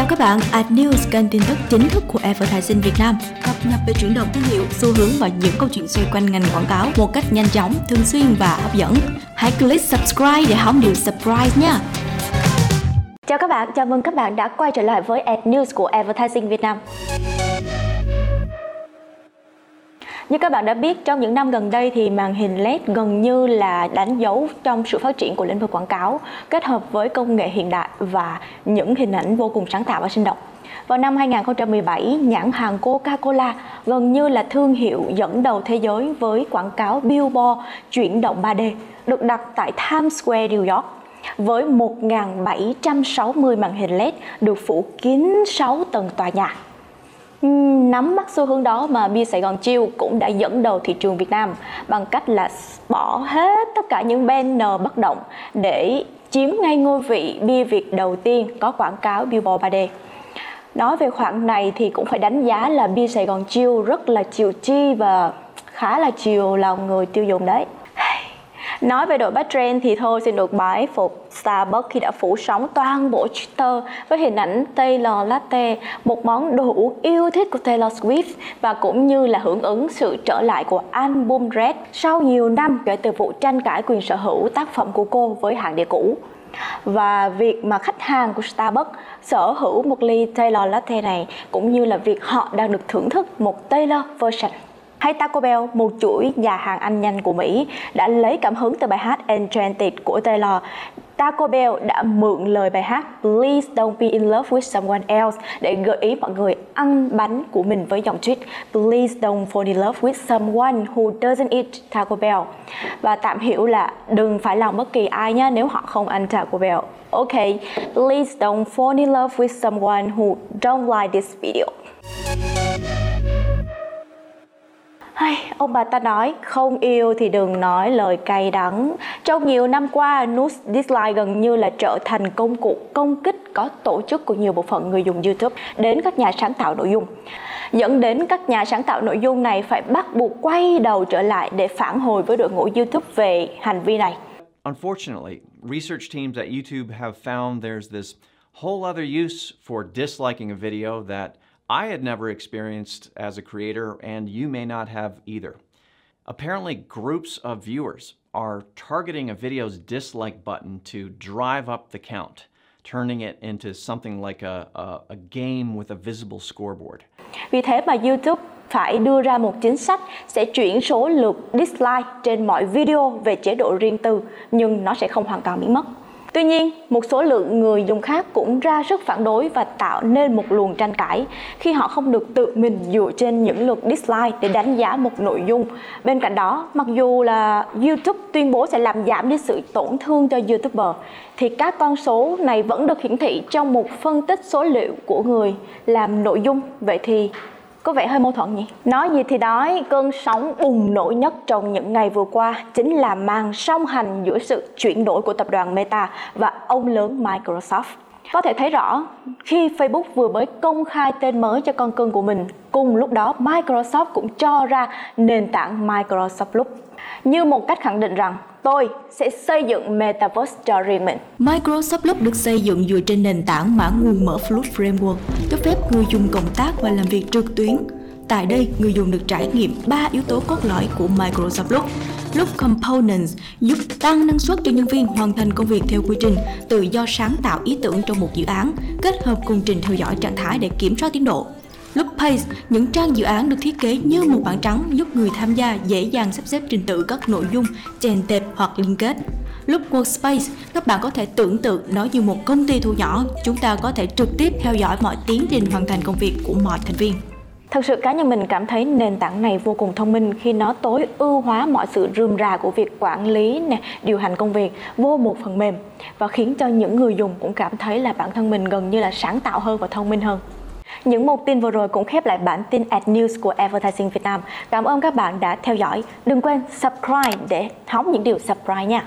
Chào các bạn, Ad News kênh tin tức chính thức của Advertising Việt Nam cập nhật về chuyển động thương hiệu, xu hướng và những câu chuyện xoay quanh ngành quảng cáo một cách nhanh chóng, thường xuyên và hấp dẫn. Hãy click subscribe để không điều surprise nha. Chào các bạn, chào mừng các bạn đã quay trở lại với Ad News của Advertising Việt Nam. Như các bạn đã biết, trong những năm gần đây thì màn hình LED gần như là đánh dấu trong sự phát triển của lĩnh vực quảng cáo, kết hợp với công nghệ hiện đại và những hình ảnh vô cùng sáng tạo và sinh động. Vào năm 2017, nhãn hàng Coca-Cola gần như là thương hiệu dẫn đầu thế giới với quảng cáo billboard chuyển động 3D được đặt tại Times Square, New York với 1.760 màn hình LED được phủ kín 6 tầng tòa nhà. Nắm bắt xu hướng đó mà Bia Sài Gòn Chiêu cũng đã dẫn đầu thị trường Việt Nam bằng cách là bỏ hết tất cả những banner bất động để chiếm ngay ngôi vị bia Việt đầu tiên có quảng cáo billboard 3D. Nói về khoản này thì cũng phải đánh giá là bia Sài Gòn Chiêu rất là chiều chi và khá là chiều lòng người tiêu dùng đấy. Nói về đội trend thì thôi xin được bái phục Starbucks khi đã phủ sóng toàn bộ Twitter với hình ảnh Taylor Latte, một món đồ uống yêu thích của Taylor Swift và cũng như là hưởng ứng sự trở lại của album Red sau nhiều năm kể từ vụ tranh cãi quyền sở hữu tác phẩm của cô với hãng đĩa cũ. Và việc mà khách hàng của Starbucks sở hữu một ly Taylor Latte này cũng như là việc họ đang được thưởng thức một Taylor version hay Taco Bell, một chuỗi nhà hàng ăn nhanh của Mỹ, đã lấy cảm hứng từ bài hát Enchanted của Taylor. Taco Bell đã mượn lời bài hát Please don't be in love with someone else để gợi ý mọi người ăn bánh của mình với dòng tweet Please don't fall in love with someone who doesn't eat Taco Bell. Và tạm hiểu là đừng phải lòng bất kỳ ai nhé nếu họ không ăn Taco Bell. Ok, please don't fall in love with someone who don't like this video. Ai, ông bà ta nói không yêu thì đừng nói lời cay đắng. Trong nhiều năm qua, nút dislike gần như là trở thành công cụ công kích có tổ chức của nhiều bộ phận người dùng YouTube đến các nhà sáng tạo nội dung dẫn đến các nhà sáng tạo nội dung này phải bắt buộc quay đầu trở lại để phản hồi với đội ngũ YouTube về hành vi này. Unfortunately, research teams at YouTube have found there's this whole other use for disliking a video that I had never experienced as a creator, and you may not have either. Apparently, groups of viewers are targeting a video's dislike button to drive up the count, turning it into something like a, a, a game with a visible scoreboard. Vì thế mà YouTube phải đưa ra một chính sách sẽ chuyển số lượt dislike trên mọi video về chế độ riêng tư, nhưng nó sẽ không hoàn toàn biến mất. Tuy nhiên, một số lượng người dùng khác cũng ra sức phản đối và tạo nên một luồng tranh cãi khi họ không được tự mình dựa trên những lượt dislike để đánh giá một nội dung. Bên cạnh đó, mặc dù là YouTube tuyên bố sẽ làm giảm đi sự tổn thương cho YouTuber, thì các con số này vẫn được hiển thị trong một phân tích số liệu của người làm nội dung. Vậy thì có vẻ hơi mâu thuẫn nhỉ? Nói gì thì nói, cơn sóng bùng nổ nhất trong những ngày vừa qua chính là màn song hành giữa sự chuyển đổi của tập đoàn Meta và ông lớn Microsoft. Có thể thấy rõ, khi Facebook vừa mới công khai tên mới cho con cưng của mình, cùng lúc đó Microsoft cũng cho ra nền tảng Microsoft Loop như một cách khẳng định rằng tôi sẽ xây dựng Metaverse cho riêng mình. Microsoft Loop được xây dựng dựa trên nền tảng mã nguồn mở Fluid Framework, cho phép người dùng cộng tác và làm việc trực tuyến. Tại đây, người dùng được trải nghiệm ba yếu tố cốt lõi của Microsoft Loop. Loop Components giúp tăng năng suất cho nhân viên hoàn thành công việc theo quy trình, tự do sáng tạo ý tưởng trong một dự án, kết hợp cùng trình theo dõi trạng thái để kiểm soát tiến độ. Loop Pace, những trang dự án được thiết kế như một bảng trắng giúp người tham gia dễ dàng sắp xếp trình tự các nội dung, chèn tệp hoặc liên kết. Loop Workspace, các bạn có thể tưởng tượng nó như một công ty thu nhỏ, chúng ta có thể trực tiếp theo dõi mọi tiến trình hoàn thành công việc của mọi thành viên. Thật sự cá nhân mình cảm thấy nền tảng này vô cùng thông minh khi nó tối ưu hóa mọi sự rườm rà của việc quản lý, nè, điều hành công việc vô một phần mềm và khiến cho những người dùng cũng cảm thấy là bản thân mình gần như là sáng tạo hơn và thông minh hơn. Những một tin vừa rồi cũng khép lại bản tin Ad News của Advertising Việt Nam. Cảm ơn các bạn đã theo dõi. Đừng quên subscribe để hóng những điều surprise nha.